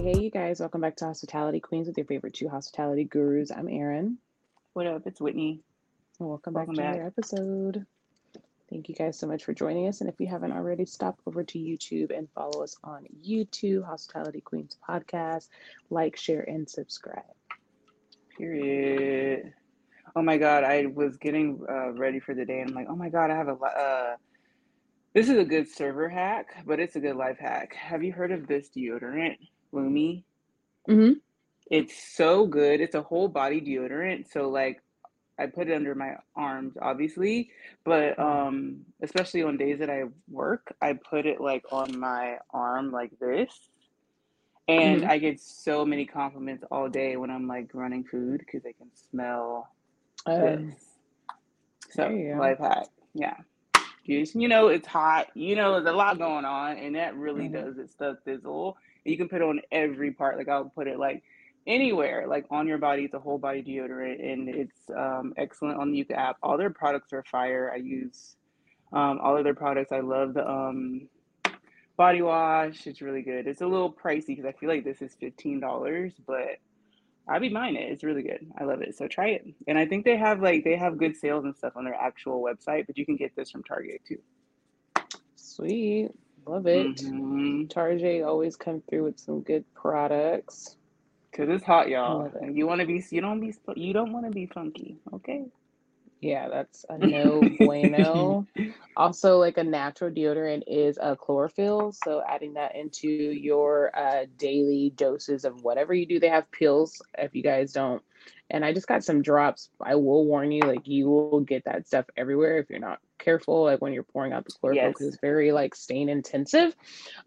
Hey, hey, you guys. Welcome back to Hospitality Queens with your favorite two hospitality gurus. I'm Erin. What up? It's Whitney. Welcome, Welcome back to back. another episode. Thank you guys so much for joining us. And if you haven't already, stop over to YouTube and follow us on YouTube, Hospitality Queens Podcast. Like, share, and subscribe. Period. Oh my God, I was getting uh, ready for the day and I'm like, oh my God, I have a. Uh, this is a good server hack, but it's a good life hack. Have you heard of this deodorant, Lume? Mm-hmm. It's so good. It's a whole body deodorant. So like I put it under my arms, obviously, but um, especially on days that I work, I put it like on my arm like this. And Mhm. I get so many compliments all day when I'm like running food because I can smell this. So there you go. life hack, yeah. You just- you know it's hot. You know there's a lot going on, and that really Mhm. does its stuff thizzle. You can put it on every part. Like I'll put it like anywhere, like on your body. It's a whole body deodorant, and it's um, excellent on the Yuka app. All their products are fire. I use um, all of their products. I love the um, body wash. It's really good. It's a little pricey because I feel like this is fifteen dollars, but I'd be buying it. It's really good. I love it. So try it. And I think they have like they have good sales and stuff on their actual website, but you can get this from Target too. Sweet. Love it. Mhm. Tarjay always come through with some good products. Cause it's hot, y'all. It. You want to be you don't be you don't want to be funky, okay? Yeah, that's a no bueno. Also, like a natural deodorant is a chlorophyll. So adding that into your uh, daily doses of whatever you do, they have pills if you guys don't. And I just got some drops. I will warn you, like you will get that stuff everywhere if you're not careful, like when you're pouring out the chlorophyll, because Yes. it's very like stain intensive.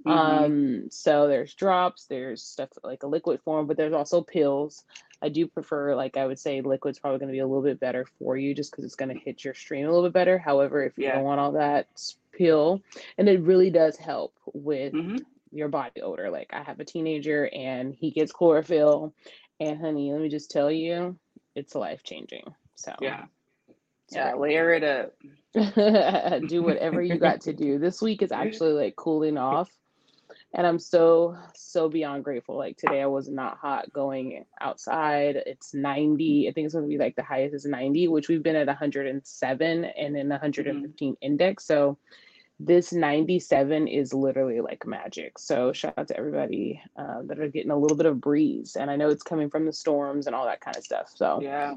Mhm. Um, so there's drops, there's stuff like a liquid form, but there's also pills. I do prefer, like I would say, liquid's probably going to be a little bit better for you, just because it's going to hit your stream a little bit better. However, if you Yeah. don't want all that pill, and it really does help with Mhm. your body odor. Like I have a teenager, and he gets chlorophyll, and honey, let me just tell you, it's life changing. So Yeah. Yeah, layer it up. do whatever you got to do. This week is actually like cooling off. And I'm so, so beyond grateful. Like today, I was not hot going outside. It's 90. I think it's going to be like the highest is 90, which we've been at 107 and then 115 index. So this 97 is literally like magic. So shout out to everybody uh, that are getting a little bit of breeze. And I know it's coming from the storms and all that kind of stuff. So Yeah.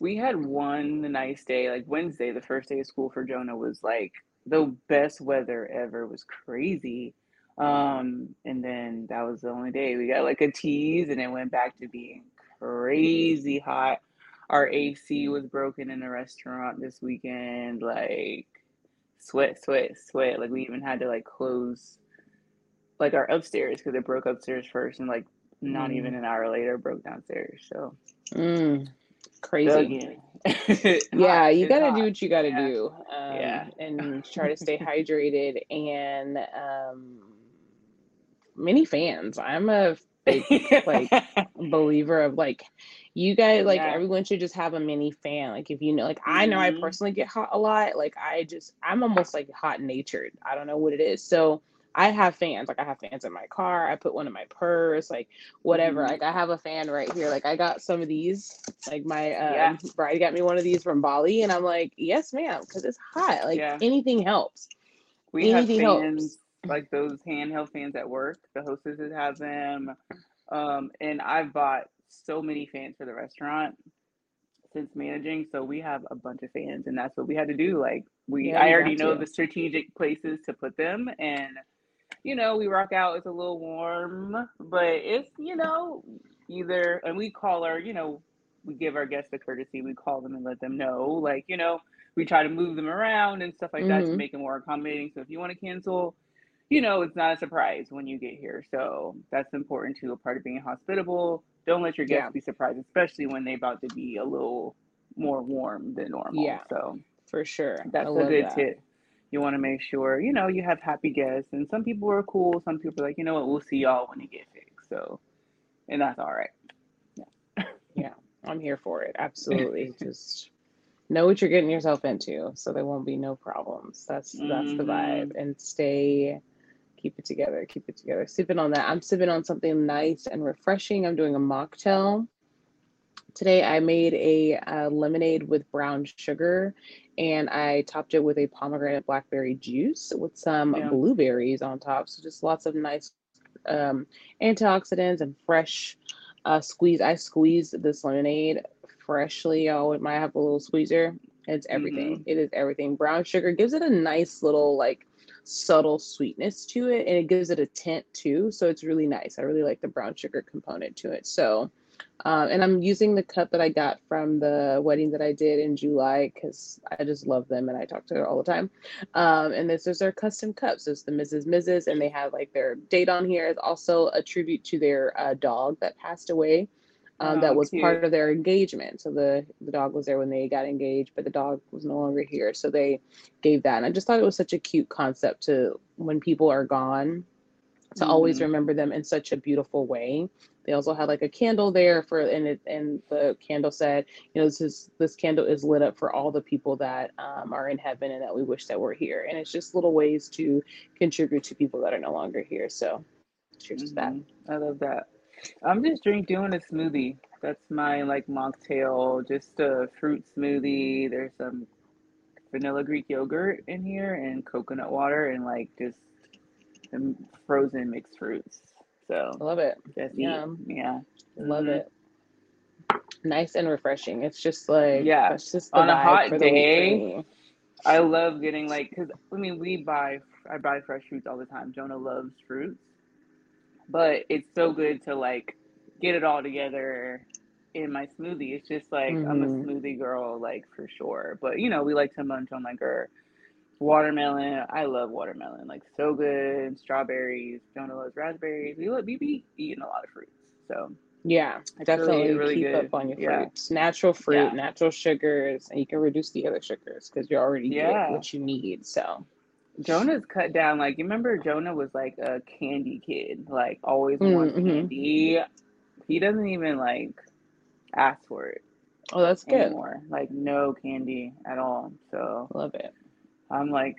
We had one nice day, like Wednesday, the first day of school for Jonah was like the best weather ever. It was crazy. Um, and then that was the only day we got like a tease and it went back to being crazy hot. Our AC was broken in the restaurant this weekend, like sweat, sweat, sweat. Like we even had to like close like our upstairs because it broke upstairs first and like not Mm. even an hour later broke downstairs. So mm, crazy. Dug yeah you gotta hot. do what you gotta Yeah. do um, Yeah. and try to stay hydrated and um many fans i'm a big like believer of like you guys like Yeah. everyone should just have a mini fan like if you know like i know i Mhm. personally get hot a lot like i just i'm almost like hot natured i don't know what it is so i have fans like i have fans in my car i put one in my purse like whatever Mhm. like i have a fan right here like i got some of these like my um, Yeah. bride got me one of these from bali and i'm like yes ma'am because it's hot like Yeah. anything helps We have fans helps like those handheld fans at work. The hostesses have them. Um, and I've bought so many fans for the restaurant since managing. So we have a bunch of fans, and that's what we had to do. Like we, Yeah, I already know to. the strategic places to put them, and you know we rock out. It's a little warm, but it's you know either, and we call our, you know, we give our guests the courtesy. We call them and let them know, like you know, we try to move them around and stuff like that to Mhm. make it more accommodating. So if you want to cancel you know, it's not a surprise when you get here. So that's important too, a part of being hospitable. Don't let your guests Yeah. be surprised, especially when they're about to be a little more warm than normal. Yeah. So for sure that's a good that. tip. You want to make sure, you know, you have happy guests. And some people are cool. Some people are like, you know what, we'll see y'all when you get fixed. So, and that's all right. Yeah. yeah. I'm here for it. Absolutely. Just know what you're getting yourself into so there won't be no problems. That's that's the vibe. Mm-hmm. And stay keep it together. Keep it together. Sipping on that. I'm sipping on something nice and refreshing. I'm doing a mocktail. Today I made a, a lemonade with brown sugar and I topped it with a pomegranate blackberry juice with some Yeah. blueberries on top. So just lots of nice um, antioxidants and fresh uh, squeeze. I squeezed this lemonade freshly. I would might have a little squeezer. It's everything. It is everything. Brown sugar gives it a nice little like subtle sweetness to it, and it gives it a tint too. So it's really nice. I really like the brown sugar component to it. So. Um, and I'm using the cup that I got from the wedding that I did in July because I just love them and I talk to her all the time. Um, and this is their custom cups. It's the Mrs. Mrs. and they have like their date on here. It's also a tribute to their uh, dog that passed away. Um, that Oh, was cute. part of their engagement. So the the dog was there when they got engaged, but the dog was no longer here. So they gave that, and I just thought it was such a cute concept to when people are gone to always Mhm. remember them in such a beautiful way. They also had like a candle there for and it and the candle said, you know, this is this candle is lit up for all the people that um, are in heaven and that we wish that were here. And it's just little ways to contribute to people that are no longer here. So cheers to that. Mhm. I love that. I'm just drink doing a smoothie. That's my like mocktail, just a fruit smoothie. There's some vanilla Greek yogurt in here and coconut water and like just frozen mixed fruits. So I love it. just Yeah. eat. Yeah. Love Mhm. it. Nice and refreshing. It's just like Yeah. that's just On a hot for the week for day. I love getting like, cause I mean, we buy, I buy fresh fruits all the time. Jonah loves fruits, but it's so good to like get it all together in my smoothie. It's just like I'm a Mhm. smoothie girl, like for sure. But you know, we like to munch on like our watermelon. I love watermelon, like so good. Strawberries. Jonah loves raspberries. We love be eating a lot of fruits, so Yeah, it's really definitely really keep good. up on your Yeah, fruits. Natural fruit, yeah, natural sugars, and you can reduce the other sugars because you're already get yeah. what you need. So, Jonah's cut down. Like, you remember Jonah was like a candy kid, like always wants mm-hmm. candy. He doesn't even like ask for it Oh, that's good. anymore. Like, no candy at all. So Love it. I'm like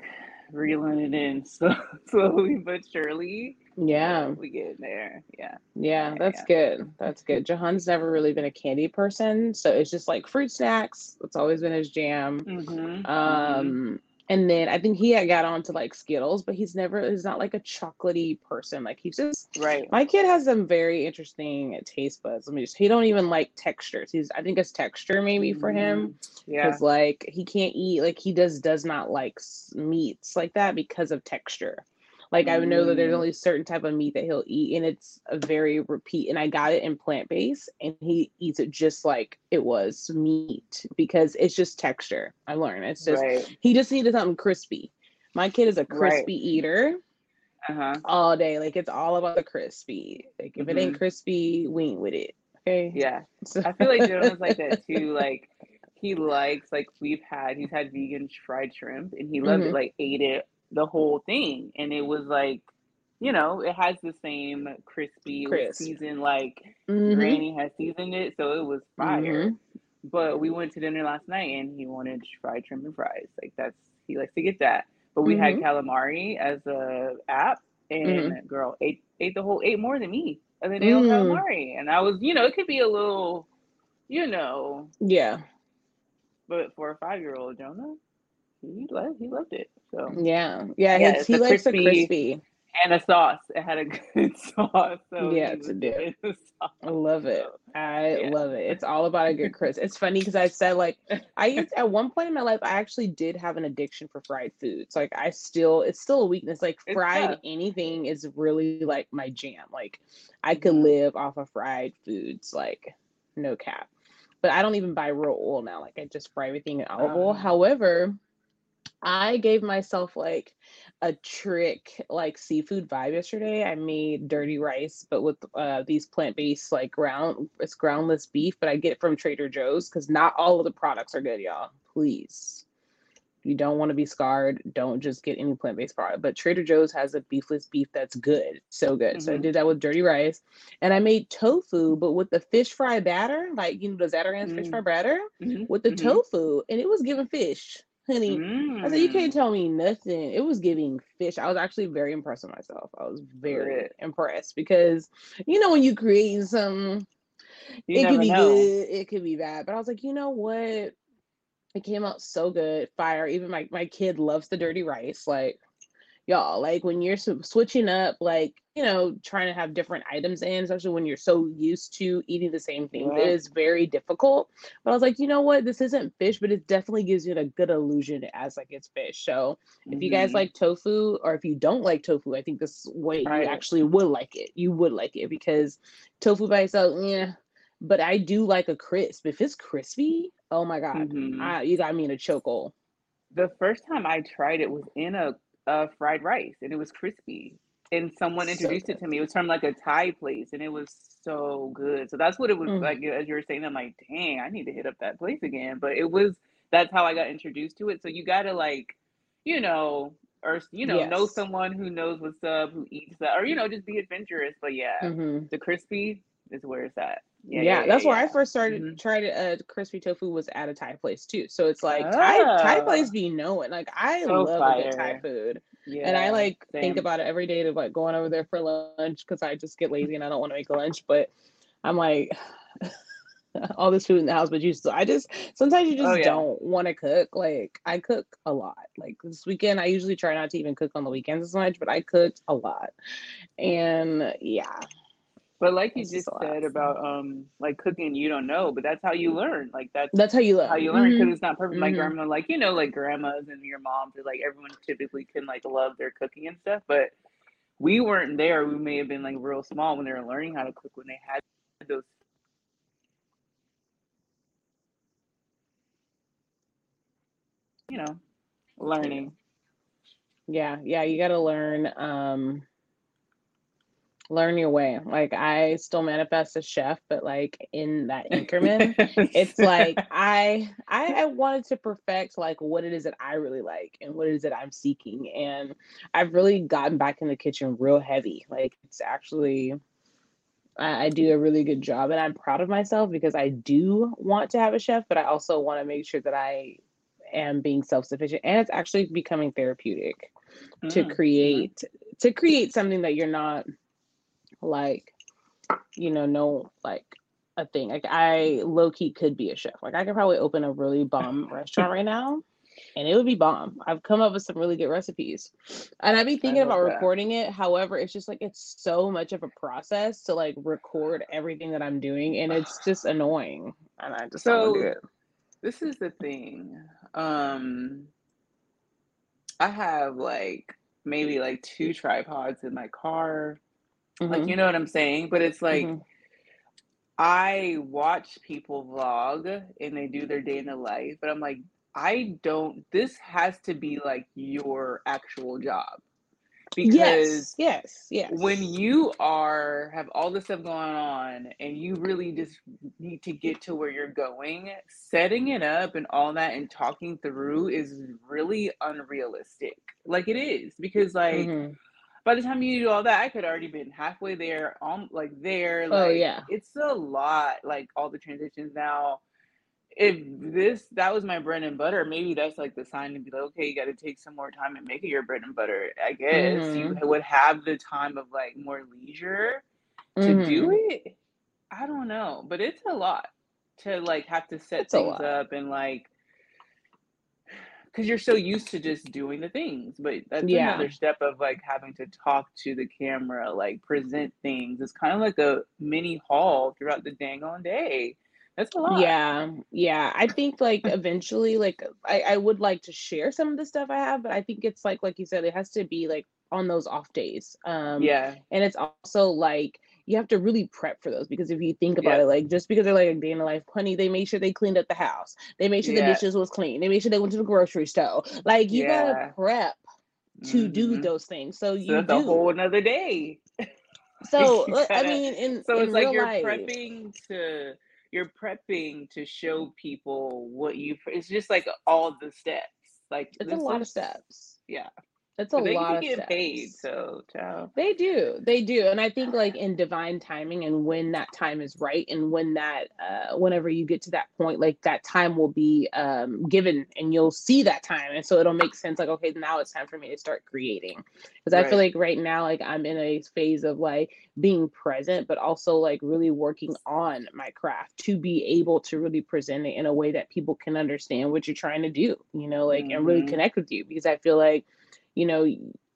reeling it in so slowly but surely. Yeah, we get there. Yeah, yeah, that's yeah. good. That's good. Jahan's never really been a candy person, so it's just like fruit snacks. It's always been his jam. Mhm. Mhm. Um, and then I think he had got on to like Skittles, but he's never he's not like a chocolatey person. Like he's just Right. my kid has some very interesting taste buds. Let me just he don't even like textures. He's I think it's texture maybe for him Mhm. Yeah. because like he can't eat like he does does not like meats like that because of texture. Like I know that there's Mm. only certain type of meat that he'll eat, and it's a very repeat. And I got it in plant based, and he eats it just like it was meat because it's just texture. I learned it's just Right. he just needed something crispy. My kid is a Right. crispy eater Uh huh. all day. Like it's all about the crispy. Like if it ain't Mhm. crispy, we ain't with it. Okay. Yeah. So, I feel like Jonah's like that too. Like he likes like we've had he's had vegan fried shrimp and he loved Mhm. it, like ate it the whole thing. And it was like, you know, it has the same crispy Crisp. seasoned like Mhm. Granny had seasoned it, so it was fire. Mhm. But we went to dinner last night and he wanted fried shrimp and fries. Like that's he likes to get that. But we had Mhm. calamari as a app and Mhm. girl ate ate the whole ate more than me. And then ate Mm. calamari. And I was, you know, it could be a little, you know, Yeah. but for a five year old Jonah, he loved he loved it. So Yeah. Yeah. yeah, he likes the crispy crispy. and a sauce. It had a good sauce. So Yeah, it's a dip. sauce. I love it. I yeah. love it. It's all about a good crisp. It's funny because I said like I used at one point in my life I actually did have an addiction for fried foods. Like I still it's still a weakness. Like It's fried tough. anything is really like my jam. Like I could Mhm. live off of fried foods like no cap. But I don't even buy real oil now. Like I just fry everything in olive oil. Oh. However, I gave myself like a trick like seafood vibe yesterday. I made dirty rice, but with uh, these plant based like ground it's groundless beef, but I get it from Trader Joe's because not all of the products are good, y'all. Please. You don't want to be scarred. Don't just get any plant based product. But Trader Joe's has a beefless beef that's good. So good. So I Mhm. did that with dirty rice. And I made tofu, but with the fish fry batter, like you know, the Zatarain's fish Mm. fry batter Mhm, with the mhm. tofu, and it was giving fish. Honey. I said, you can't Mm. tell me nothing. It was giving fish. I was actually very impressed with myself. I was very impressed because you know when you create some, You it could be know. good, it could be bad. But I was like, you know what? It came out so good, fire. Even my my kid loves the dirty rice. Like y'all, like when you're switching up, like you know, trying to have different items in, especially when you're so used to eating the same things, it is very difficult. But I was like, you know what? This isn't fish, but it definitely gives you a good illusion as like it's fish. So if you guys Mhm. like tofu, or if you don't like tofu, I think this way you actually would like it. You would like it because tofu by itself, yeah. But I do like a crisp. If it's crispy, oh my god, Mhm. I, you got me in a chokehold. The first time I tried it was in a, a fried rice and it was crispy. And someone So introduced it to me. It was from like a Thai place and it was so good. So that's what it was Mm. like as you were saying. I'm like, dang, I need to hit up that place again. But it was that's how I got introduced to it. So you gotta like, you know, or you know, know someone who knows what's up, who eats that, or you know, just be adventurous. But yeah, hmm the crispy is where it's at. Yeah, Yeah, yeah, yeah, that's where I first started hmm tried it, uh crispy tofu was at a Thai place too. So it's like Thai Thai place Oh, be knowing. Like I so love good Thai food. And I like think about it every day to like going over there for lunch because I just get lazy and I don't want to make lunch. But I'm like all this food in the house, but you still I just sometimes you Oh just yeah. don't want to cook. Like I cook a lot. Like this weekend, I usually try not to even cook on the weekends as much, but I cooked a lot. And yeah, But like you just just a lot. said about um like cooking, you don't know, but that's how you learn. Like that's That's how you learn. how you learn because hmm it's not perfect. My hmm grandma, like you know, like grandmas and your moms, like everyone typically can like love their cooking and stuff. But we weren't there. We may have been like real small when they were learning how to cook when they had those. You know, learning. Yeah, yeah, you gotta learn um learn your way. Like I still manifest as chef, but like in that increment, it's like I I I wanted to perfect like what it is that I really like and what it is that I'm seeking. And I've really gotten back in the kitchen real heavy. Like it's actually I, I do a really good job and I'm proud of myself because I do want to have a chef, but I also want to make sure that I am being self-sufficient and it's actually becoming therapeutic to Mm, create to create something that you're not like you know no like a thing. Like i low-key could be a chef. Like i could probably open a really bomb restaurant right now and it would be bomb. I've come up with some really good recipes. And i'd be thinking about that. recording it. However it's just like it's so much of a process to like record everything that i'm doing and it's just annoying and i just to do So it. this is the thing. Um, I have like maybe like two tripods in my car. Like, hmm you know what I'm saying? But it's like hmm I watch people vlog and they do their day in the life, but I'm like, I don't, this has to be like your actual job. Because yes because yes when you are have all this stuff going on and you really just need to get to where you're going setting it up and all that and talking through is really unrealistic. Like it is because like hmm by the time you do all that i could already been halfway there um like there oh like yeah. it's a lot like all the transitions now. If this that was my bread and butter, maybe that's like the sign to be like, okay, you got to take some more time and make it your bread and butter. I guess. You hmm would have the time of like more leisure to do hmm it. I don't know, but it's a lot to like have to set it's things up and like because you're so used to just doing the things. But that's yeah another step of like having to talk to the camera, like present things. It's kind of like a mini haul throughout the dang on day. That's a lot. Yeah, yeah. I think like eventually, like I, I would like to share some of the stuff I have, but I think it's like like you said, it has to be like on those off days. Um, Yeah. and it's also like you have to really prep for those because if you think about it, like just because they're like a day in the life, honey, they made sure they cleaned up the house, they made sure the dishes was clean, they made sure they went to the grocery store. Like you gotta prep to do hmm those things. So So you that's a whole another day. So you uh, I mean, in So in it's like you're life, prepping to you're prepping to show people what you. It's just like all the steps. Like it's a lot of steps. yeah. It's a they lot of getting paid, so ciao. They do. They do. And I think like in divine timing and when that time is right and when that uh whenever you get to that point, like that time will be um given and you'll see that time. And so it'll make sense like, okay, now it's time for me to start creating. Because I feel like right now, like I'm in a phase of like being present, but also like really working on my craft to be able to really present it in a way that people can understand what you're trying to do, you know, like and really hmm connect with you. Because I feel like you know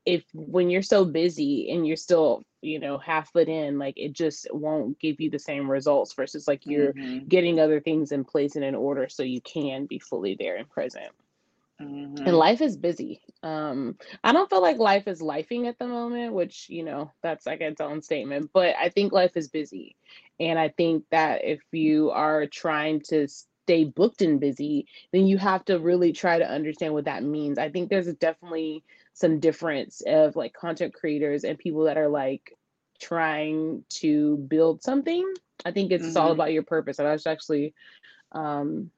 if when you're so busy and you're still you know half foot in like it just won't give you the same results versus like you're hmm getting other things in place and in order so you can be fully there and present. And hmm life is busy. Um i don't feel like life is lifing at the moment which you know that's like its own statement but i think life is busy. And i think that if you are trying to stay booked and busy then you have to really try to understand what that means. I think there's definitely some difference of like content creators and people that are like trying to build something. I think it's all hmm about your purpose. And i was actually um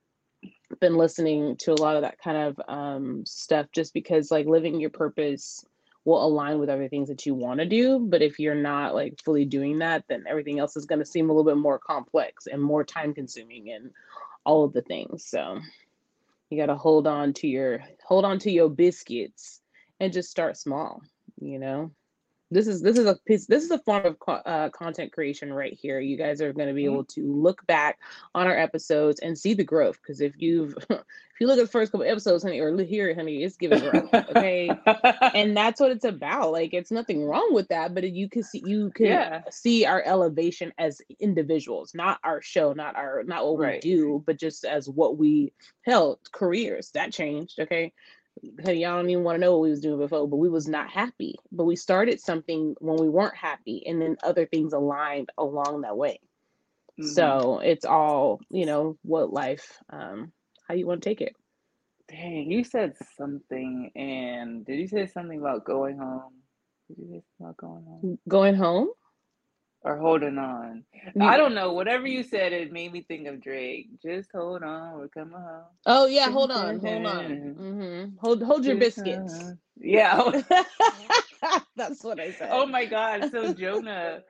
been listening to a lot of that kind of um, stuff just because like living your purpose will align with other things that you want to do. But if you're not like fully doing that then everything else is going to seem a little bit more complex and more time consuming and all of the things. So you got to hold on to your hold on to your biscuits and just start small you know? This is this is a piece this is a form of co- uh, content creation right here. You guys are going to be hmm able to look back on our episodes and see the growth because if you've if you look at the first couple episodes honey or it honey it's giving growth okay? And that's what it's about like it's nothing wrong with that but you can see you can yeah, see our elevation as individuals not our show not our not what we do but just as what we held careers that changed okay Hey, y'all don't even want to know what we was doing before, but we was not happy. But we started something when we weren't happy, and then other things aligned along that way. hmm So it's all, you know, what life, um, how you want to take it. Dang, you said something, and did you say something about going home? Did you say something about going home Going home? Or holding on? I don't know. Whatever you said, it made me think of Drake. Just hold on, we're coming home. Oh yeah, hold on, hold on. dun. hmm Hold hold your biscuits. Yeah. That's what I said. Oh my God. So Jonah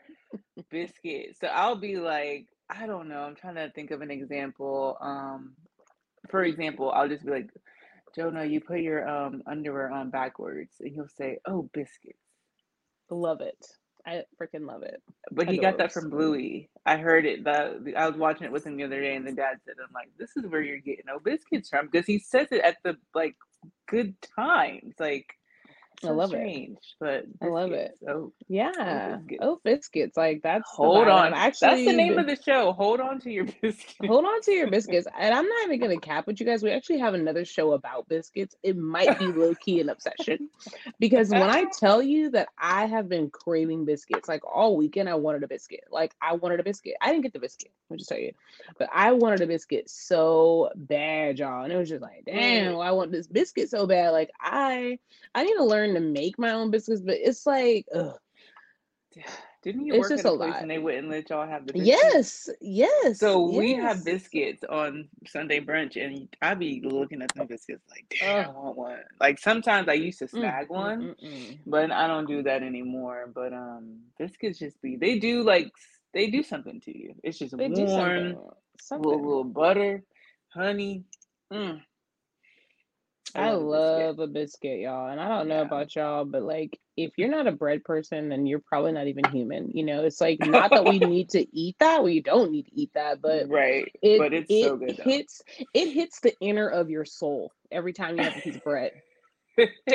biscuit. So I'll be like, I don't know. I'm trying to think of an example. Um, for example, I'll just be like, Jonah, you put your um underwear on backwards, and he'll say, "Oh, biscuits." Love it. I freaking love it. But he got that from Bluey. I heard it. The, I was watching it with him the other day, and the dad said, "I'm like, this is where you're getting oh biscuits from," because he says it at the like good times. Like, I so love it. but I love it. biscuits. Oh, Yeah. biscuits. Oh, biscuits. Like that's Hold on. I've That's the name of the show. Hold on to your biscuits. hold on to your biscuits. And I'm not even gonna cap with you guys. We actually have another show about biscuits. It might be low key an obsession. Because when I tell you that I have been craving biscuits, like all weekend I wanted a biscuit. Like I wanted a biscuit. I didn't get the biscuit, let me just tell you. But I wanted a biscuit so bad, y'all. And it was just like, damn, I want this biscuit so bad. Like I I need to learn to make my own biscuits, but it's like ugh. Didn't you It's work just at a a place lot. and they wouldn't let y'all have the biscuits? Yes, yes. So we have biscuits on Sunday brunch, and I be looking at them biscuits like, damn, I want one. Like sometimes I used to Mm, snag mm, one, mm, mm. but I don't do that anymore. But um, biscuits just be they do like they do something to you. It's just They warm, something. little little butter, honey. Mm, I love a biscuit. a biscuit, y'all. And I don't know Yeah. about y'all, but like if you're not a bread person, then you're probably not even human. You know, it's like not that we need to eat that. We don't need to eat that, but right, it but it's it so good though. hits it hits the inner of your soul every time you have a piece of bread.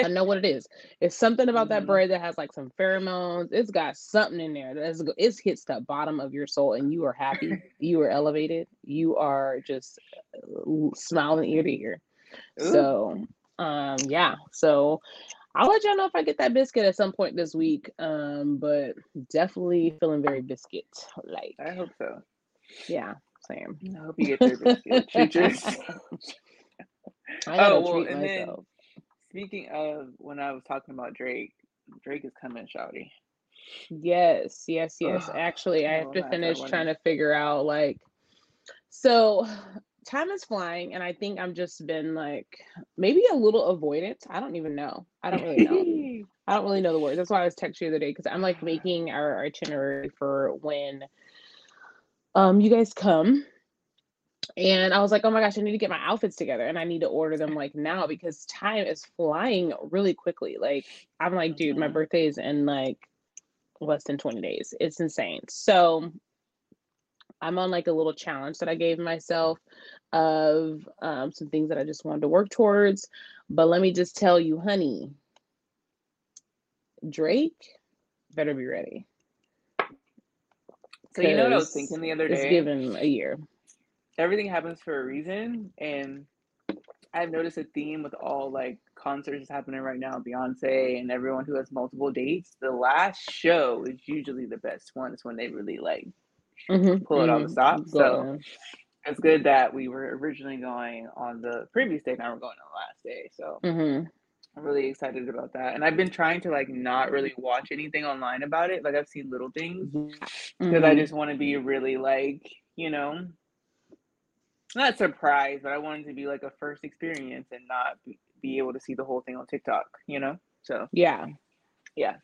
I know what it is. It's something about that Mhm. bread that has like some pheromones. It's got something in there that's it hits the bottom of your soul, and you are happy. you are elevated. You are just uh, smiling ear to ear. Ooh. So, um, yeah. So I'll let y'all know if I get that biscuit at some point this week. Um, but definitely feeling very biscuit like. I hope so. Yeah, same. I hope you get your biscuit. Treat yourself. I gotta Oh, well, treat and then- Speaking of when I was talking about Drake, Drake is coming, Shouty. Yes, yes, yes. Ugh, Actually, I I have to finish trying to figure out like so time is flying, and I think I'm just been like maybe a little avoidant. I don't even know. I don't really know. I don't really know the words. That's why I was texting you the other day because I'm like making our itinerary for when um you guys come. And I was like, oh my gosh, I need to get my outfits together and I need to order them like now because time is flying really quickly. Like, I'm like, dude, my mm-hmm. birthday is in like less than 20 days. It's insane. So I'm on like a little challenge that I gave myself of um, some things that I just wanted to work towards. But let me just tell you, honey, Drake better be ready. So you know what I was thinking the other day? It's given a year. Everything happens for a reason, and I've noticed a theme with all like concerts happening right now, Beyonce and everyone who has multiple dates. The last show is usually the best one. It's when they really like mm-hmm, pull it mm-hmm. on the stop. So it's good that we were originally going on the previous day. Now we're going on the last day. So mm-hmm. I'm really excited about that. And I've been trying to like not really watch anything online about it. Like I've seen little things because I mm-hmm. just want to be really like you know not surprised, but I wanted to be like a first experience and not be able to see the whole thing on TikTok. You know. So yeah, yeah.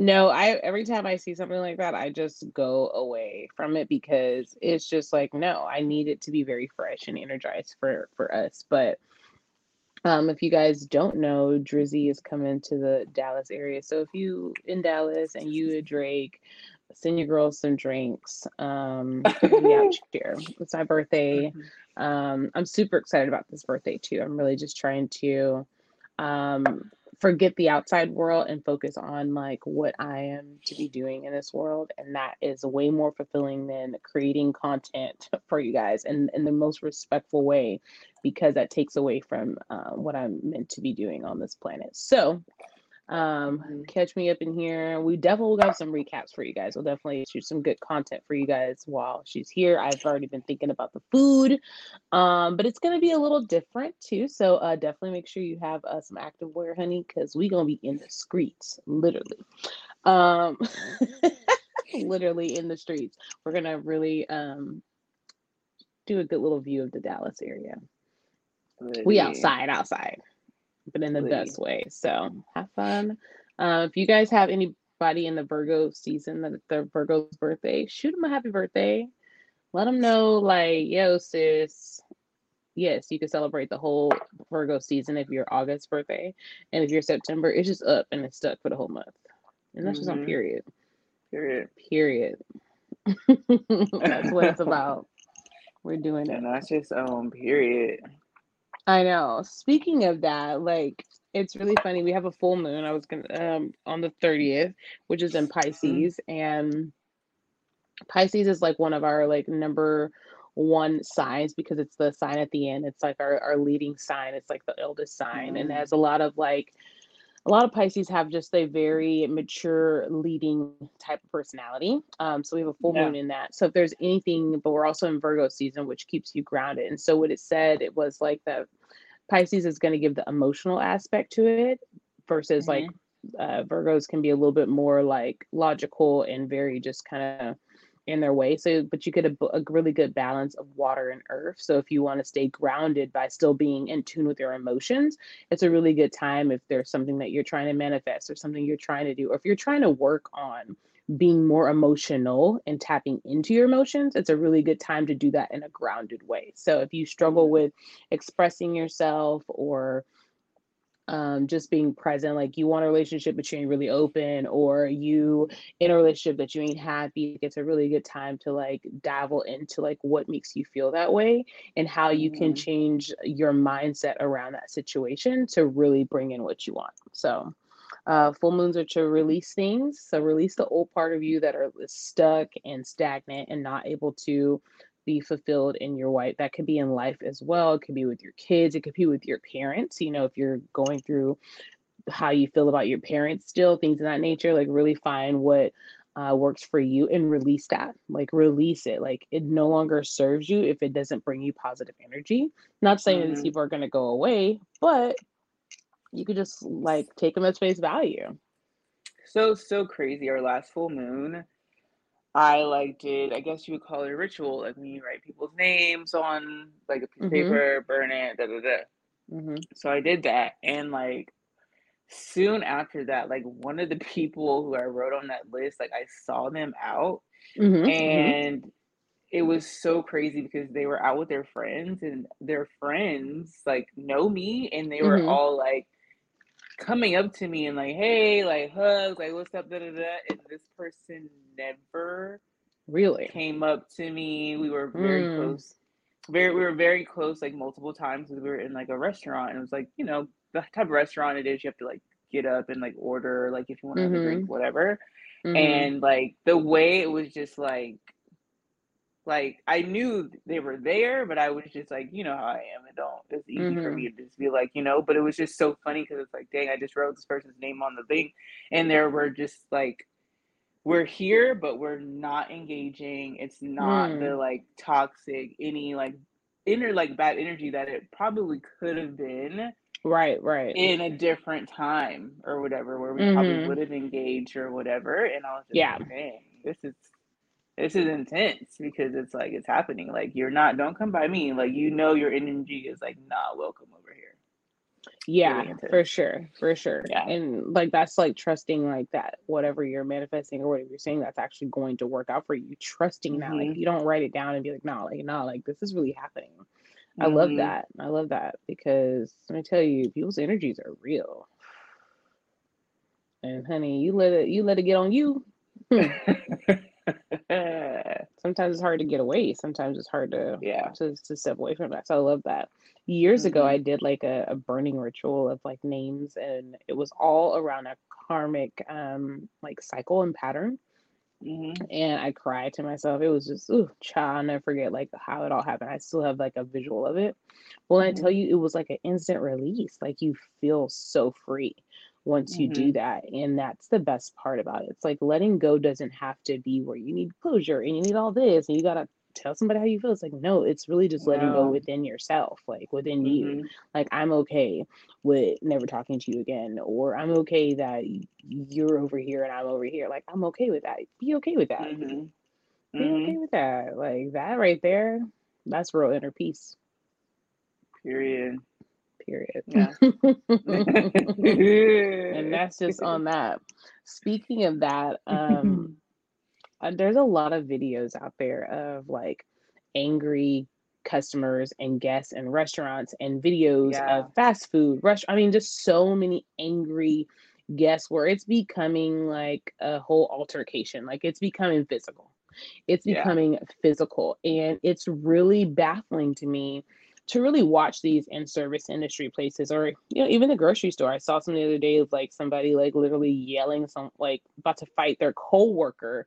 No, I every time I see something like that, I just go away from it because it's just like, no, I need it to be very fresh and energized for for us. But um, if you guys don't know, Drizzy is coming to the Dallas area. So if you in Dallas and you a Drake, send your girls some drinks. Um, yeah, cheer. It's my birthday. Mm-hmm. Um, I'm super excited about this birthday too. I'm really just trying to um forget the outside world and focus on like what I am to be doing in this world. And that is way more fulfilling than creating content for you guys and in the most respectful way, because that takes away from uh, what I'm meant to be doing on this planet. So um, mm-hmm. catch me up in here. We definitely will have some recaps for you guys. We'll definitely shoot some good content for you guys while she's here. I've already been thinking about the food, um, but it's gonna be a little different too. So uh, definitely make sure you have uh, some active wear, honey, because we gonna be in the streets, literally. Um, literally in the streets. We're gonna really um, do a good little view of the Dallas area. We outside, outside but in the Please. best way. So have fun. Uh, if you guys have anybody in the Virgo season that the Virgo's birthday, shoot them a happy birthday. Let them know, like, yo, sis, yes, you can celebrate the whole Virgo season if you're August birthday. And if you're September, it's just up and it's stuck for the whole month. And that's mm-hmm. just on mm-hmm. period. Period. Period. that's what it's about. We're doing it. And that's just um period. I know. Speaking of that, like it's really funny. We have a full moon. I was gonna um on the 30th, which is in mm-hmm. Pisces, and Pisces is like one of our like number one signs because it's the sign at the end. It's like our, our leading sign. It's like the eldest sign mm-hmm. and has a lot of like a lot of Pisces have just a very mature leading type of personality. Um, so we have a full yeah. moon in that. So if there's anything, but we're also in Virgo season, which keeps you grounded. And so what it said, it was like that Pisces is going to give the emotional aspect to it versus mm-hmm. like uh, Virgos can be a little bit more like logical and very just kind of in their way. So, but you get a, a really good balance of water and earth. So, if you want to stay grounded by still being in tune with your emotions, it's a really good time if there's something that you're trying to manifest or something you're trying to do, or if you're trying to work on being more emotional and tapping into your emotions, it's a really good time to do that in a grounded way. So, if you struggle with expressing yourself or um, just being present. Like you want a relationship, but you ain't really open, or you in a relationship that you ain't happy. It's a really good time to like dabble into like what makes you feel that way and how you can mm-hmm. change your mindset around that situation to really bring in what you want. So, uh, full moons are to release things. So, release the old part of you that are stuck and stagnant and not able to be fulfilled in your white that could be in life as well it could be with your kids it could be with your parents you know if you're going through how you feel about your parents still things of that nature like really find what uh, works for you and release that like release it like it no longer serves you if it doesn't bring you positive energy not saying mm-hmm. that these people are going to go away but you could just like take them at face value so so crazy our last full moon I like did I guess you would call it a ritual, like when you write people's names on like a piece of Mhm. paper, burn it, da da da. Mhm. So I did that, and like soon after that, like one of the people who I wrote on that list, like I saw them out, Mhm. Mhm. and it was so crazy because they were out with their friends, and their friends like know me, and they were Mhm. all like coming up to me and like, hey, like hugs, like what's up, da da da. And this person never Really? came up to me. We were very Mm. close. Very we were very close like multiple times because we were in like a restaurant and it was like, you know, the type of restaurant it is, you have to like get up and like order like if you want to have a drink, whatever. Mhm. And like the way it was just like like I knew they were there, but I was just like, you know how I am. It don't it's easy for Mhm. me to just be like, you know, but it was just so funny because it's like, dang, I just wrote this person's name on the thing. And there were just like we're here, but we're not engaging. It's not the Mm. like toxic, any like inner like bad energy that it probably could have been Right, right. in a different time or whatever, where we probably would have engaged or whatever. And I was just Yeah. like, dang, this is this is intense because it's like it's happening. Like you're not don't come by me. Like you know your energy is like not welcome over here. Really Yeah, for sure, for sure. Yeah. And like that's like trusting like that whatever you're manifesting or whatever you're saying that's actually going to work out for you. Trusting that. Like Mhm. you don't write it down and be like, nah, like nah, like this is really happening. I love Mhm. that. I love that because let me tell you, people's energies are real. And honey, you let it you let it get on you. Sometimes it's hard to get away. Sometimes it's hard to yeah. to, to step away from that. So I love that. Years ago, I Mhm. did like a, a burning ritual of like names, and it was all around a karmic um like cycle and pattern. Mhm. And I cried to myself. It was just, ooh, child, I'll never forget like how it all happened. I still have like a visual of it. Well, I tell you, it was like an instant release. Like you feel so free once you do Mhm. that. And that's the best part about it. It's like letting go doesn't have to be where you need closure and you need all this and you gotta tell somebody how you feel. It's like, no, it's really just letting go within yourself, like within you. Mhm. Like I'm okay with never talking to you again, or I'm okay that you're over here and I'm over here. Like I'm okay with that. Be okay with that. Mhm. Be okay Mhm. with that. Like that right there, that's real inner peace. Period. Period. Yeah. and that's just on that. Speaking of that, um, uh, there's a lot of videos out there of like angry customers and guests in restaurants and videos Yeah. of fast food rush i mean just so many angry guests where it's becoming like a whole altercation like it's becoming physical it's Yeah. becoming physical and it's really baffling to me to really watch these in service industry places or you know even the grocery store i saw some the other day of like somebody like literally yelling some like about to fight their coworker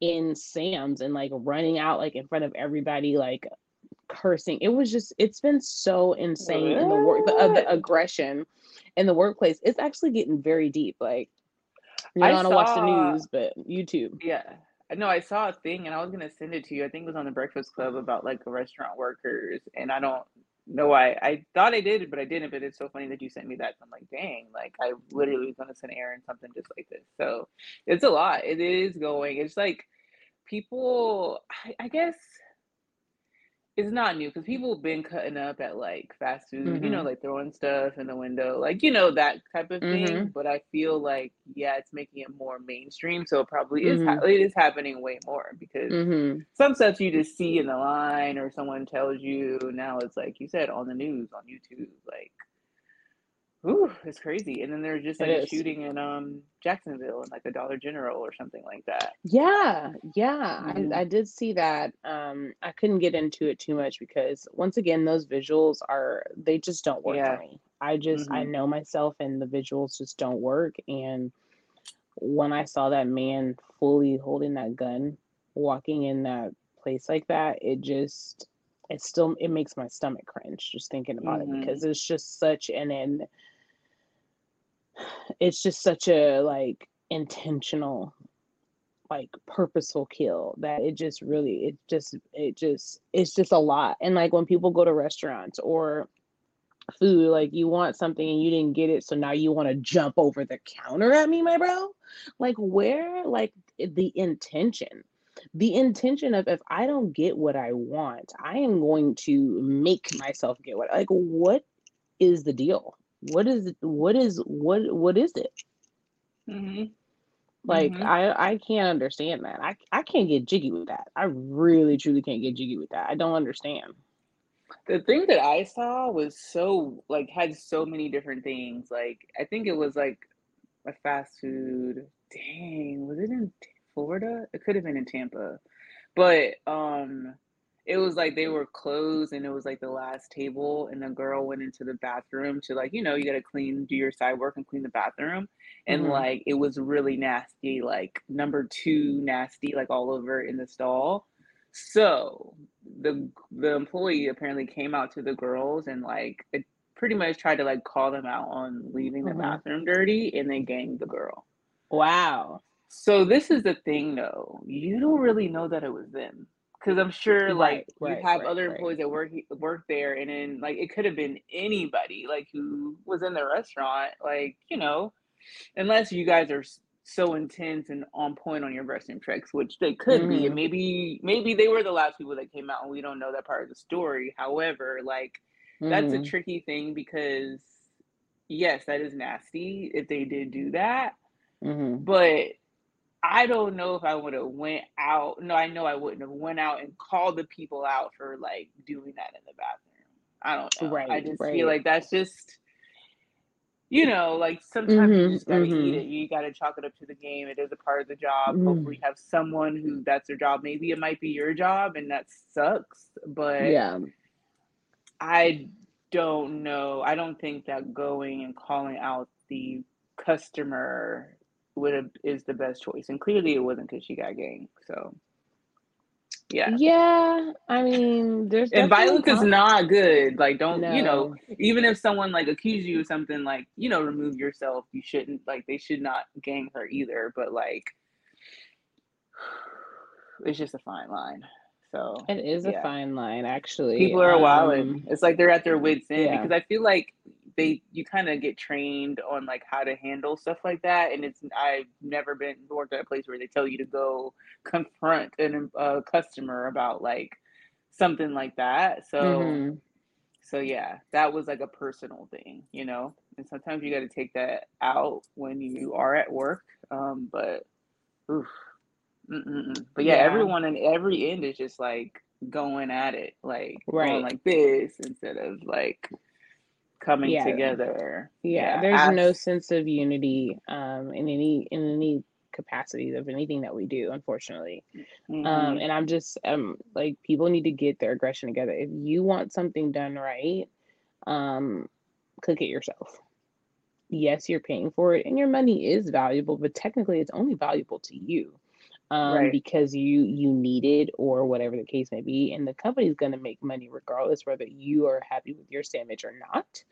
in sam's and like running out like in front of everybody like cursing it was just it's been so insane in the work the, uh, the aggression in the workplace it's actually getting very deep like you know, I I don't want to watch the news, but YouTube. yeah. No, I saw a thing and I was gonna send it to you. I think it was on the Breakfast Club about like restaurant workers and I don't know why I thought I did, but I didn't. But it's so funny that you sent me that. I'm like, dang, like I literally was gonna send Erin something just like this. So it's a lot. It is going. It's like people I, I guess it's not new because people have been cutting up at like fast food, you know, Mhm. like throwing stuff in the window, like you know that type of thing. Mhm. But I feel like yeah, it's making it more mainstream, so it probably is. Ha- Mhm. it is happening way more because Mhm. some stuff you just see in the line or someone tells you. Now it's like you said on the news on YouTube, like. Ooh, it's crazy. And then there's just like a shooting in um Jacksonville and like a Dollar General or something like that. Yeah, yeah. I hmm I did see that. Um, I couldn't get into it too much because once again, those visuals are they just don't work for Yeah. me. I just I hmm know myself and the visuals just don't work. And when I saw that man fully holding that gun, walking in that place like that, it just it still it makes my stomach cringe just thinking about it hmm because it's just such an an it's just such a like intentional like purposeful kill that it just really it just it just it's just a lot. And like when people go to restaurants or food like you want something and you didn't get it so now you want to jump over the counter at me my bro? Like where like the intention? The intention of if I don't get what I want, I am going to make myself get what like what is the deal? What is what is what what is it? Mm-hmm. Like Mm-hmm. I I can't understand that. I I can't get jiggy with that. I really truly can't get jiggy with that. I don't understand. The thing that I saw was so like had so many different things. Like I think it was like a fast food. Dang, was it in Florida? It could have been in Tampa. But um it was like they were closed and it was like the last table and the girl went into the bathroom to like, you know, you gotta clean, do your side work and clean the bathroom. And hmm like it was really nasty, like number two nasty, like all over in the stall. So the the employee apparently came out to the girls and like it pretty much tried to like call them out on leaving the hmm bathroom dirty and they ganged the girl. Wow. So this is the thing though, you don't really know that it was them. Cause I'm sure like Right, you have right, other employees that work work there and then like it could have been anybody like who was in the restaurant, like, you know, unless you guys are so intense and on point on your restroom tricks, which they could be, and hmm maybe maybe they were the last people that came out and we don't know that part of the story. However, like that's a hmm tricky thing because yes, that is nasty if they did do that, hmm but I don't know if I would have went out. No, I know I wouldn't have went out and called the people out for like doing that in the bathroom. I don't know. I Right, just feel like that's just you know, like sometimes you hmm just gotta eat hmm it. You gotta chalk it up to the game. It is a part of the job. Hopefully, mm you have someone who that's their job. Maybe it might be your job, and that sucks. But Yeah. I don't know. I don't think that going and calling out the customer would have is the best choice. And clearly, it wasn't because she got gang. So yeah. Yeah. I mean, there's And violence is not good. Like, don't you know? Even if someone like accuse you of something, like you know, remove yourself. You shouldn't like they should not gang her either. But like, it's just a fine line. So It is a fine line, actually. people are wilding. Um, It's like they're at their wits end yeah. because I feel like they you kind of get trained on like how to handle stuff like that, and it's I've never been worked at a place where they tell you to go confront an a customer about like something like that. So hmm so yeah, that was like a personal thing, you know. And sometimes you got to take that out when you are at work. Um, but oof, but yeah, Yeah. everyone in every end is just like going at it, like going Right. like this instead of like coming Yeah. together. Yeah. Yeah, There's no sense of unity um in any in any capacity of anything that we do, unfortunately. Um, hmm and I'm just um like people need to get their aggression together. If you want something done right, um, cook it yourself. Yes, you're paying for it, and your money is valuable, but technically it's only valuable to you. Um, Right. because you you need it or whatever the case may be, and the company's gonna make money regardless whether you are happy with your sandwich or not.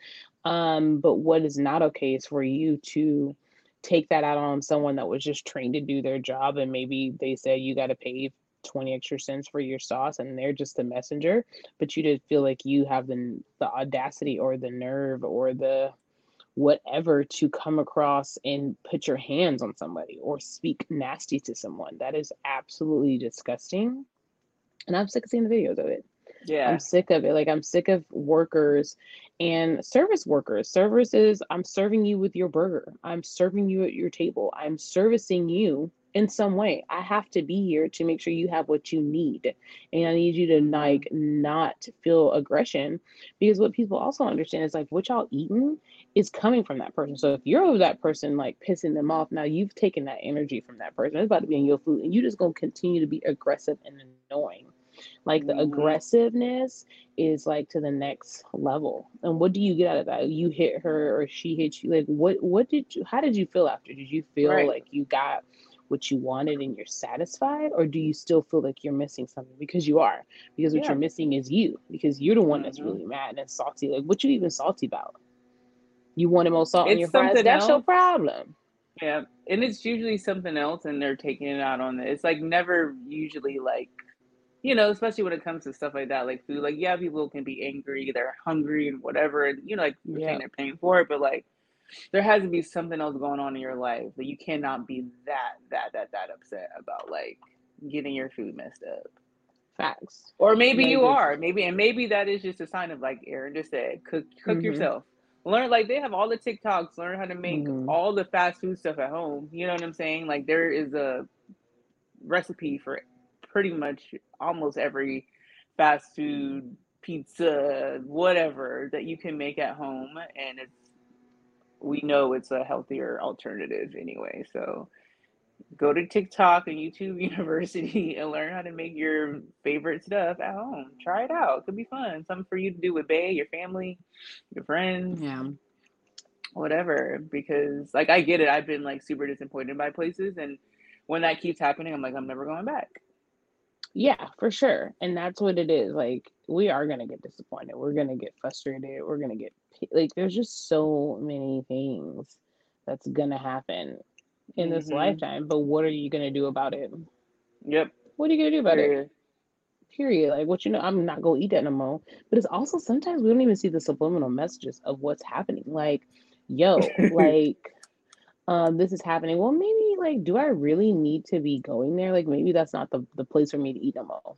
Um, but what is not okay is for you to take that out on someone that was just trained to do their job and maybe they said you got to pay 20 extra cents for your sauce and they're just the messenger but you did feel like you have the the audacity or the nerve or the whatever to come across and put your hands on somebody or speak nasty to someone that is absolutely disgusting and i'm sick of seeing the videos of it Yeah. I'm sick of it. Like I'm sick of workers and service workers. Service is I'm serving you with your burger. I'm serving you at your table. I'm servicing you in some way. I have to be here to make sure you have what you need. And I need you to like not feel aggression because what people also understand is like what y'all eating is coming from that person. So if you're over that person like pissing them off, now you've taken that energy from that person. It's about to be in your food and you're just gonna continue to be aggressive and annoying. Like the hmm aggressiveness is like to the next level. And what do you get out of that? You hit her or she hit you. Like what what did you how did you feel after? Did you feel Right. like you got what you wanted and you're satisfied or do you still feel like you're missing something because you are because what Yeah. you're missing is you because you're the one that's hmm really mad and salty like what you even salty about you wanted more salt on It's your fries something that's your problem Yeah. And it's usually something else and they're taking it out on it. It's like never usually like you know, especially when it comes to stuff like that, like food. Like, yeah, people can be angry, they're hungry and whatever, and you know, like you're saying they're paying for it, but like there has to be something else going on in your life that you cannot be that that that that upset about like getting your food messed up. Facts. Or maybe you are. Maybe and maybe that is just a sign of like Erin just said, cook cook mm-hmm. yourself. Learn like they have all the TikToks, learn how to make mm-hmm. all the fast food stuff at home. You know what I'm saying? Like there is a recipe for pretty much almost every fast food, pizza, whatever that you can make at home and it's we know it's a healthier alternative anyway. So go to TikTok and YouTube University and learn how to make your favorite stuff at home. Try it out. It could be fun. Something for you to do with Bay, your family, your friends. Yeah. Whatever. Because like I get it. I've been like super disappointed by places and when that keeps happening, I'm like, I'm never going back. Yeah, for sure. And that's what it is. Like we are gonna get disappointed. We're gonna get frustrated. We're gonna get like there's just so many things that's gonna happen in this mm-hmm. lifetime. But what are you gonna do about it? Yep. What are you gonna do about Period. it? Period. Like what you know, I'm not gonna eat that no more. But it's also sometimes we don't even see the subliminal messages of what's happening. Like, yo, like um, this is happening. Well, maybe like, do I really need to be going there? Like, maybe that's not the, the place for me to eat no more.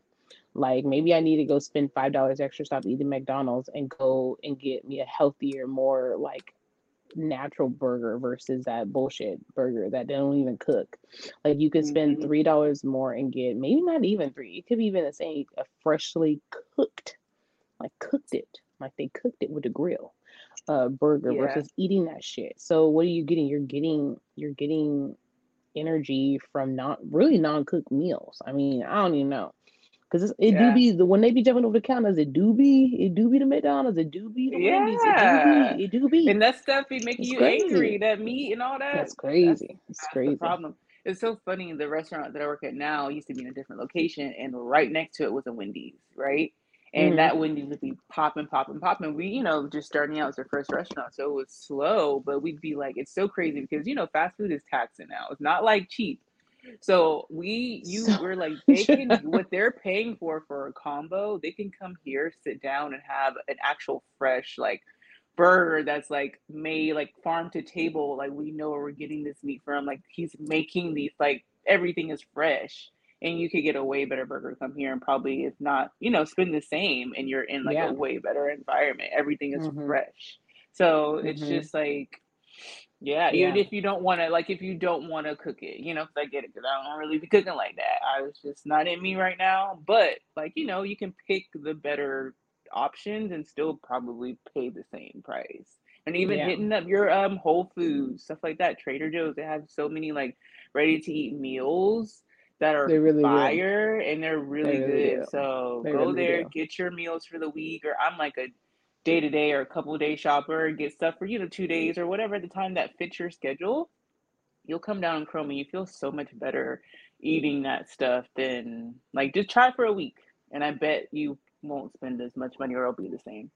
Like, maybe I need to go spend five dollars extra, stop eating McDonald's, and go and get me a healthier, more like natural burger versus that bullshit burger that they don't even cook. Like you could spend mm-hmm. three dollars more and get maybe not even three. It could be even the same a freshly cooked, like cooked it, like they cooked it with a grill, uh, burger yeah. versus eating that shit. So what are you getting? You're getting you're getting energy from not really non-cooked meals. I mean, I don't even know. Cause it yeah. do be the when they be jumping over the counters, it do be it do be the McDonald's, it do be the yeah. Wendy's, it do be, it do be. And that stuff be making it's you crazy. angry, that meat and all that. That's crazy. That's, it's that's crazy. problem. It's so funny. The restaurant that I work at now used to be in a different location, and right next to it was a Wendy's, right? And mm-hmm. that Wendy's would be popping, popping, popping. We, you know, just starting out as our first restaurant, so it was slow, but we'd be like, it's so crazy because you know, fast food is taxing now. It's not like cheap so we, you, so, we're like they can what they're paying for for a combo. They can come here, sit down, and have an actual fresh like burger that's like made like farm to table. Like we know where we're getting this meat from. Like he's making these like everything is fresh, and you could get a way better burger come here and probably if not, you know, spend the same, and you're in like yeah. a way better environment. Everything is mm-hmm. fresh. So mm-hmm. it's just like yeah, yeah, even if you don't want to, like, if you don't want to cook it, you know, because I get it, because I don't really be cooking like that. I was just not in me right now. But, like, you know, you can pick the better options and still probably pay the same price. And even yeah. hitting up your um Whole Foods, stuff like that, Trader Joe's, they have so many like ready to eat meals that are they really fire and they're really, they really good. So they go really there, get your meals for the week. Or I'm like a day to day or a couple day shopper, get stuff for you know two days or whatever the time that fits your schedule, you'll come down and Chrome and you feel so much better eating that stuff than like just try for a week and I bet you won't spend as much money or it'll be the same.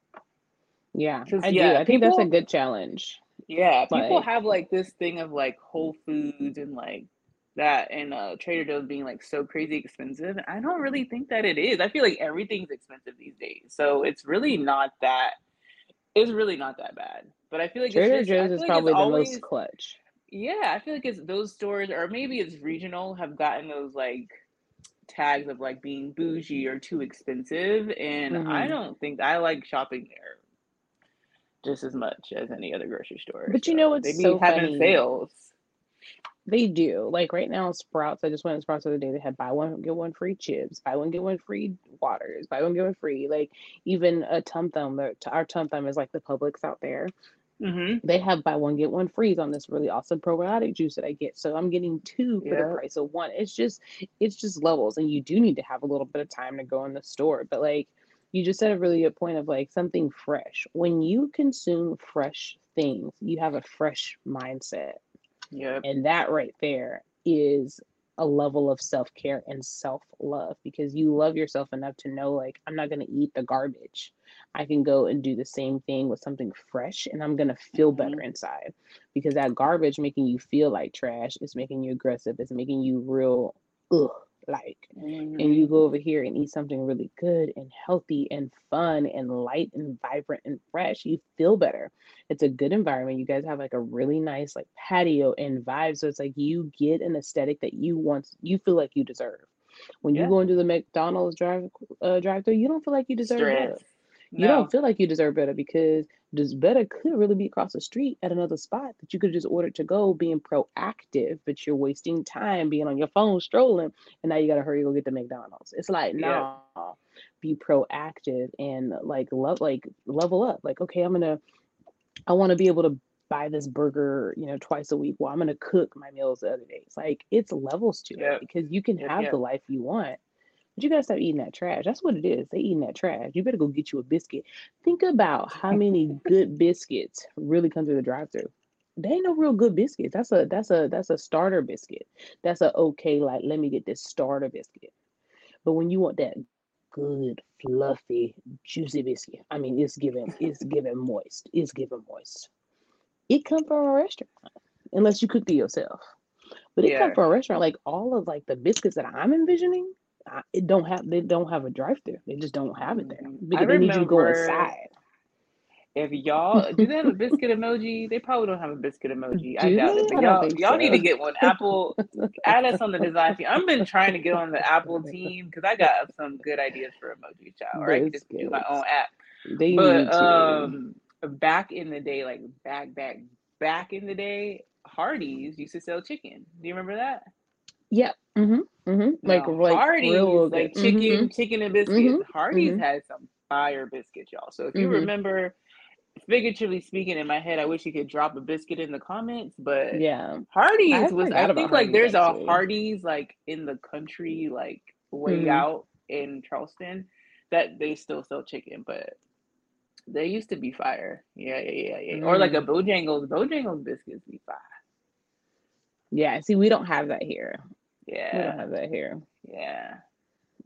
Yeah, I yeah, do. I think that's a good challenge. Yeah, people like, have like this thing of like Whole Foods and like that and uh Trader Joe's being like so crazy expensive. I don't really think that it is. I feel like everything's expensive these days. So it's really not that it's really not that bad. But I feel like Trader just, Joe's is like probably the always, most clutch. Yeah, I feel like it's those stores or maybe it's regional have gotten those like tags of like being bougie or too expensive and mm-hmm. I don't think I like shopping there just as much as any other grocery store. But so you know what's they so having funny? sales they do. Like right now, Sprouts. I just went to Sprouts the other day. They had buy one get one free chips, buy one get one free waters, buy one get one free. Like even a Tom Thumb. Our Tom Thumb is like the Publix out there. Mm-hmm. They have buy one get one free on this really awesome probiotic juice that I get. So I'm getting two for yeah. the price of one. It's just it's just levels, and you do need to have a little bit of time to go in the store. But like you just said a really good point of like something fresh. When you consume fresh things, you have a fresh mindset yeah. And that right there is a level of self care and self love because you love yourself enough to know, like, I'm not going to eat the garbage. I can go and do the same thing with something fresh and I'm going to feel mm-hmm. better inside because that garbage making you feel like trash is making you aggressive, it's making you real, ugh, like mm-hmm. and you go over here and eat something really good and healthy and fun and light and vibrant and fresh you feel better it's a good environment you guys have like a really nice like patio and vibe so it's like you get an aesthetic that you want you feel like you deserve When you Yeah. go into the McDonald's drive uh, drive through, you don't feel like you deserve. Stress. You No. don't feel like you deserve better because this better could really be across the street at another spot that you could just order to go, being proactive, but you're wasting time being on your phone strolling, and now you gotta hurry go get the McDonald's. It's like, Yeah. be proactive and like love like level up. Like, okay, I'm gonna I want to be able to buy this burger, you know, twice a week. Well, I'm gonna cook my meals the other days. Like it's levels to it because you can have yep. the life you want. But you gotta stop eating that trash. That's what it is. They eating that trash. You better go get you a biscuit. Think about how many good biscuits really come through the drive-through. They ain't no real good biscuits. That's a that's a that's a starter biscuit. That's a okay, like let me get this starter biscuit. But when you want that good, fluffy, juicy biscuit, I mean it's given it's given moist. It's given moist. It come from a restaurant. Unless you cook it yourself. But it come Yeah. from a restaurant. Like all of like the biscuits that I'm envisioning, I, it don't have they don't have a drive through. They just don't have it there. I because they need you to go inside. if y'all do they have a biscuit emoji? They probably don't have a biscuit emoji. I doubt they? it. But y'all y'all need to get one. Apple add us on the design team. I've been trying to get on the Apple team because I got some good ideas for emoji child. Or I could just do my own app. They need But um back in the day, like back back back in the day, Hardee's used to sell chicken. Do you remember that? Yep. Mm-hmm. Mm-hmm. Like Hardee's, real like good. chicken, Mm-hmm. chicken and biscuits. Mm-hmm. Hardee's Mm-hmm. had some fire biscuits, y'all. So if you Mm-hmm. remember, figuratively speaking, in my head, I wish you could drop a biscuit in the comments. But Yeah. Hardee's I was, I think, like Hardee's there's a actually. Hardee's like in the country, like way Mm-hmm. out in Charleston, that they still sell chicken, but they used to be fire. Yeah, yeah, yeah, yeah. Or like a. Bojangles, Bojangles biscuits be fire. Yeah. See, we don't have that here. We don't have that here. yeah.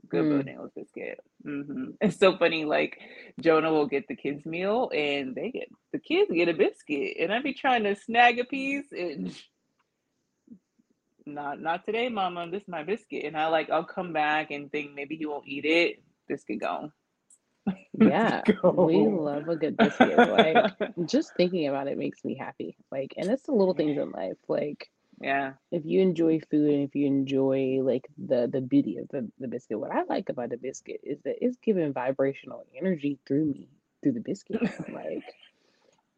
Good Mm. Bojangles biscuit. hmm It's so funny. Like Jonah will get the kids' meal, and they get the kids get a biscuit, and I be trying to snag a piece, and not not today, Mama. This is my biscuit, and I like I'll come back and think maybe he won't eat it. Biscuit gone. Yeah. Biscuit We love a good biscuit. Like just thinking about it makes me happy. Like, and it's the little things in life. Like yeah, if you enjoy food and if you enjoy like the the beauty of the, the biscuit what i like about the biscuit is that it's giving vibrational energy through me through the biscuit. Like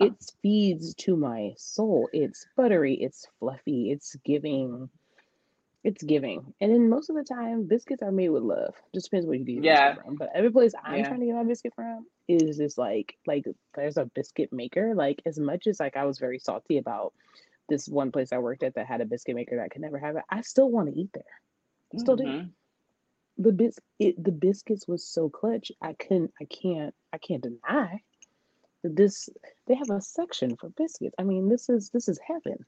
it feeds to my soul. It's buttery it's fluffy it's giving it's giving. And then most of the time biscuits are made with love. Just depends where you get yeah, from. But every place i'm yeah. trying to get my biscuit from is just like like there's a biscuit maker. Like as much as like i was very salty about this one place I worked at that had a biscuit maker that could never have it. I still want to eat there. I still do. hmm The bis it, the biscuits was so clutch. I couldn't I can't I can't deny that this they have a section for biscuits. I mean, this is this is heaven.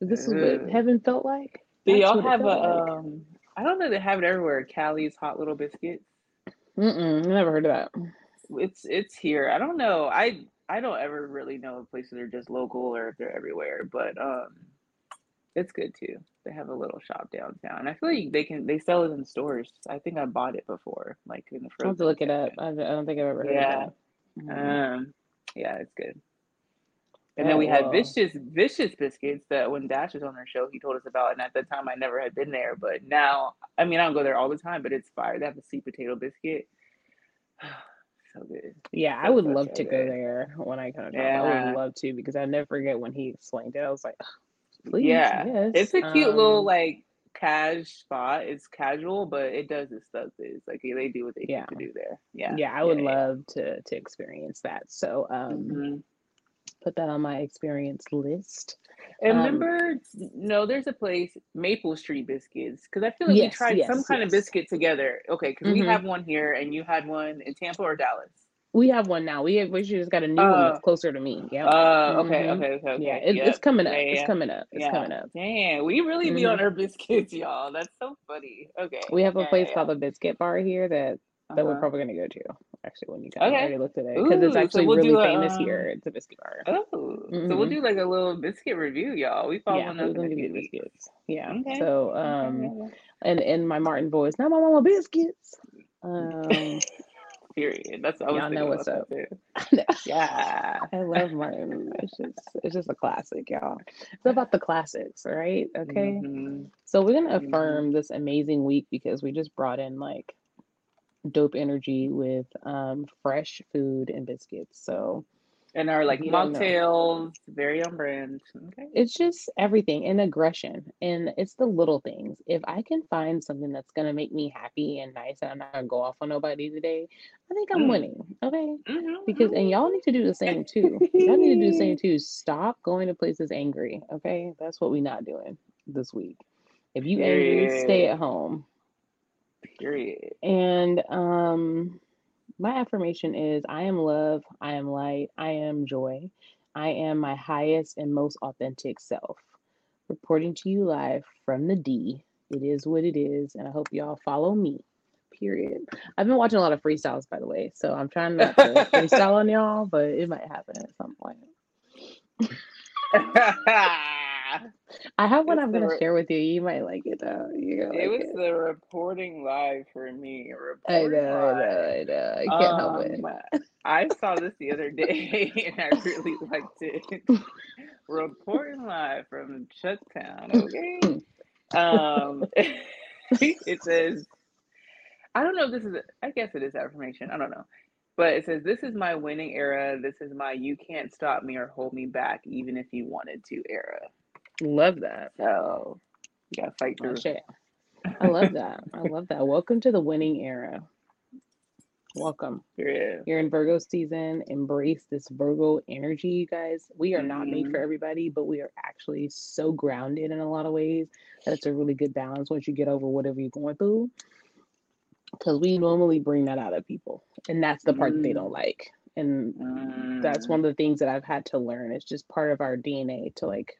This is what heaven felt like. Do That's y'all have a like. um? I don't know they have it everywhere. Callie's Hot Little Biscuits. Mm-mm, never heard of that. It's it's here. I don't know. I I don't ever really know if places are just local or if they're everywhere, but um, it's good too. They have a little shop downtown. I feel like they can they sell it in stores. I think I bought it before, like in the I'll have to look it up. I, I don't think I've ever heard Yeah. of that. Mhm. Um, yeah, it's good. And then we had. Vicious Vicious Biscuits that when Dash was on their show, he told us about. And at that time, I never had been there, but now, I mean, I don't go there all the time, but it's fire. They have a sweet potato biscuit. so good. Yeah, I would so love so to go there when I come Tampa. I would love to because I never forget when he explained it. I was like, please, yeah. It's a cute little Um, like cash spot. It's casual, but it does its stuff. Is like they do what they yeah, need to do there. Yeah, yeah, I would yeah. love to to experience that. So um, hmm put that on my experience list. And Um, remember, no, there's a place, Maple Street Biscuits, because I feel like we yes, tried some yes, kind of biscuit together. Okay, because we hmm have one here, and you had one in Tampa or Dallas. We have one now. We have, we just got a new one Uh, that's closer to me. Yeah. uh, okay, hmm okay, okay, Yeah, okay. it, it's Yep. coming Yeah, up. It's coming up. It's yeah. coming up. Damn, we really be hmm on our biscuits, y'all. That's so funny. Okay. We have a Yeah, place yeah, called the Biscuit Bar here that yeah. That we're Uh-huh. probably gonna go to. Actually, when you come, I Okay. already looked at it because it's Ooh, so actually we'll really a famous um. here. It's a biscuit bar. Oh, so we'll hmm do like a little biscuit review, y'all. We Yeah, following we're gonna give you biscuits. Yeah. Okay. So um Yeah, and and my Martin voice, not my mama biscuits. Um Period. That's I Y'all know what's up. that I know. too. Yeah. I love Martin. It's just it's just a classic, y'all. It's about the classics, right? Okay. hmm So we're gonna hmm affirm this amazing week because we just brought in like dope energy with um fresh food and biscuits. So And our like mocktails, very on brand. Okay. It's just everything and aggression. And it's the little things. If I can find something that's gonna make me happy and nice and I'm not gonna go off on nobody today, I think I'm Mm. winning. Okay. hmm Because and y'all need to do the same too. Y'all need to do the same too. Stop going to places angry. Okay. That's what we not doing this week. If you angry, stay at home. Period. And um my affirmation is I am love, I am light, I am joy. I am my highest and most authentic self. Reporting to you live from the D. It is what it is, and I hope y'all follow me. Period. I've been watching a lot of freestyles, by the way, so I'm trying not to freestyle on y'all, but it might happen at some point. I have one it's I'm gonna re- share with you. You might like it though. You're it like was it. the reporting live for me. I know, I know. I know. I can't help Um, it. I saw this the other day and I really liked it. Reporting live from Chucktown, okay? Um, it says, I don't know if this is, I guess it is affirmation. I don't know. But it says, This is my winning era. This is my you can't stop me or hold me back, even if you wanted to era. Love that. So you gotta fight Oh through. shit. I love that. I love that. Welcome to the winning era. Welcome. Period. You're in Virgo season. Embrace this Virgo energy, you guys. We are not made for hmm everybody, but we are actually so grounded in a lot of ways that it's a really good balance once you get over whatever you're going through. Because we normally bring that out of people. And that's the part that they mm don't like. And that's mm one of the things that I've had to learn. It's just part of our DNA to like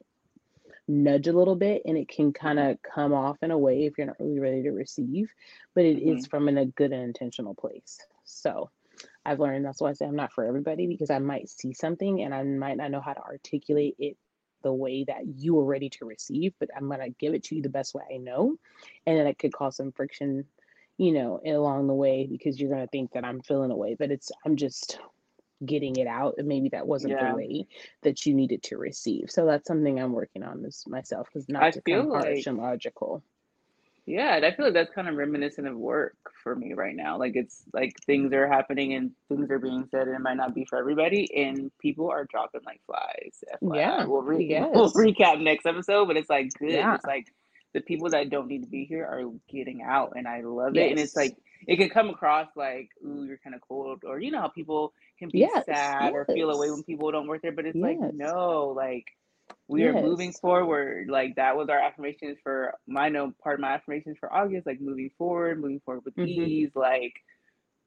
nudge a little bit and it can kind hmm of come off in a way if you're not really ready to receive, but it is hmm from in a good and intentional place. So I've learned that's why I say I'm not for everybody because I might see something and I might not know how to articulate it the way that you are ready to receive, but I'm gonna give it to you the best way I know. And then it could cause some friction, you know, along the way because you're gonna think that I'm feeling a way, but it's I'm just getting it out and maybe that wasn't the Yeah. way that you needed to receive so that's something i'm working on this myself because not I to feel come harsh like and logical Yeah, and I feel like that's kind of reminiscent of work for me right now. Like it's like things are happening and things are being said and it might not be for everybody and people are dropping like flies. FYI. yeah We'll re- we'll recap next episode, but it's like good. yeah It's like the people that don't need to be here are getting out and I love it. And it's like it can come across like, ooh, you're kind of cold or you know how people can be yes sad or feel away when people don't work there, but it's like no, like we are moving forward. Like that was our affirmations for my no part of my affirmations for August, like moving forward, moving forward with mhm ease. Like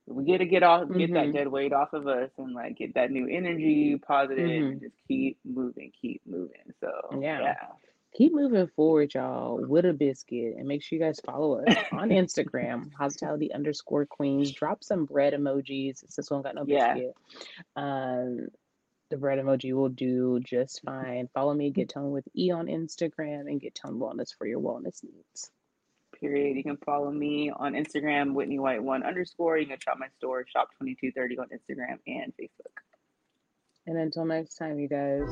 we get to get off get that mhm dead weight off of us and like get that new energy, positive, mhm and just keep moving, keep moving. So yeah yeah. Keep moving forward y'all with a biscuit and make sure you guys follow us on instagram hospitality underscore queens drop some bread emojis since this one got no biscuit. yeah. um the bread emoji will do just fine. Follow me, Get Toned with E on Instagram and Get Tone Wellness for your wellness needs. Period. You can follow me on Instagram, Whitney White one underscore. You can shop my store, shop twenty two thirty on Instagram and Facebook. And until next time, you guys.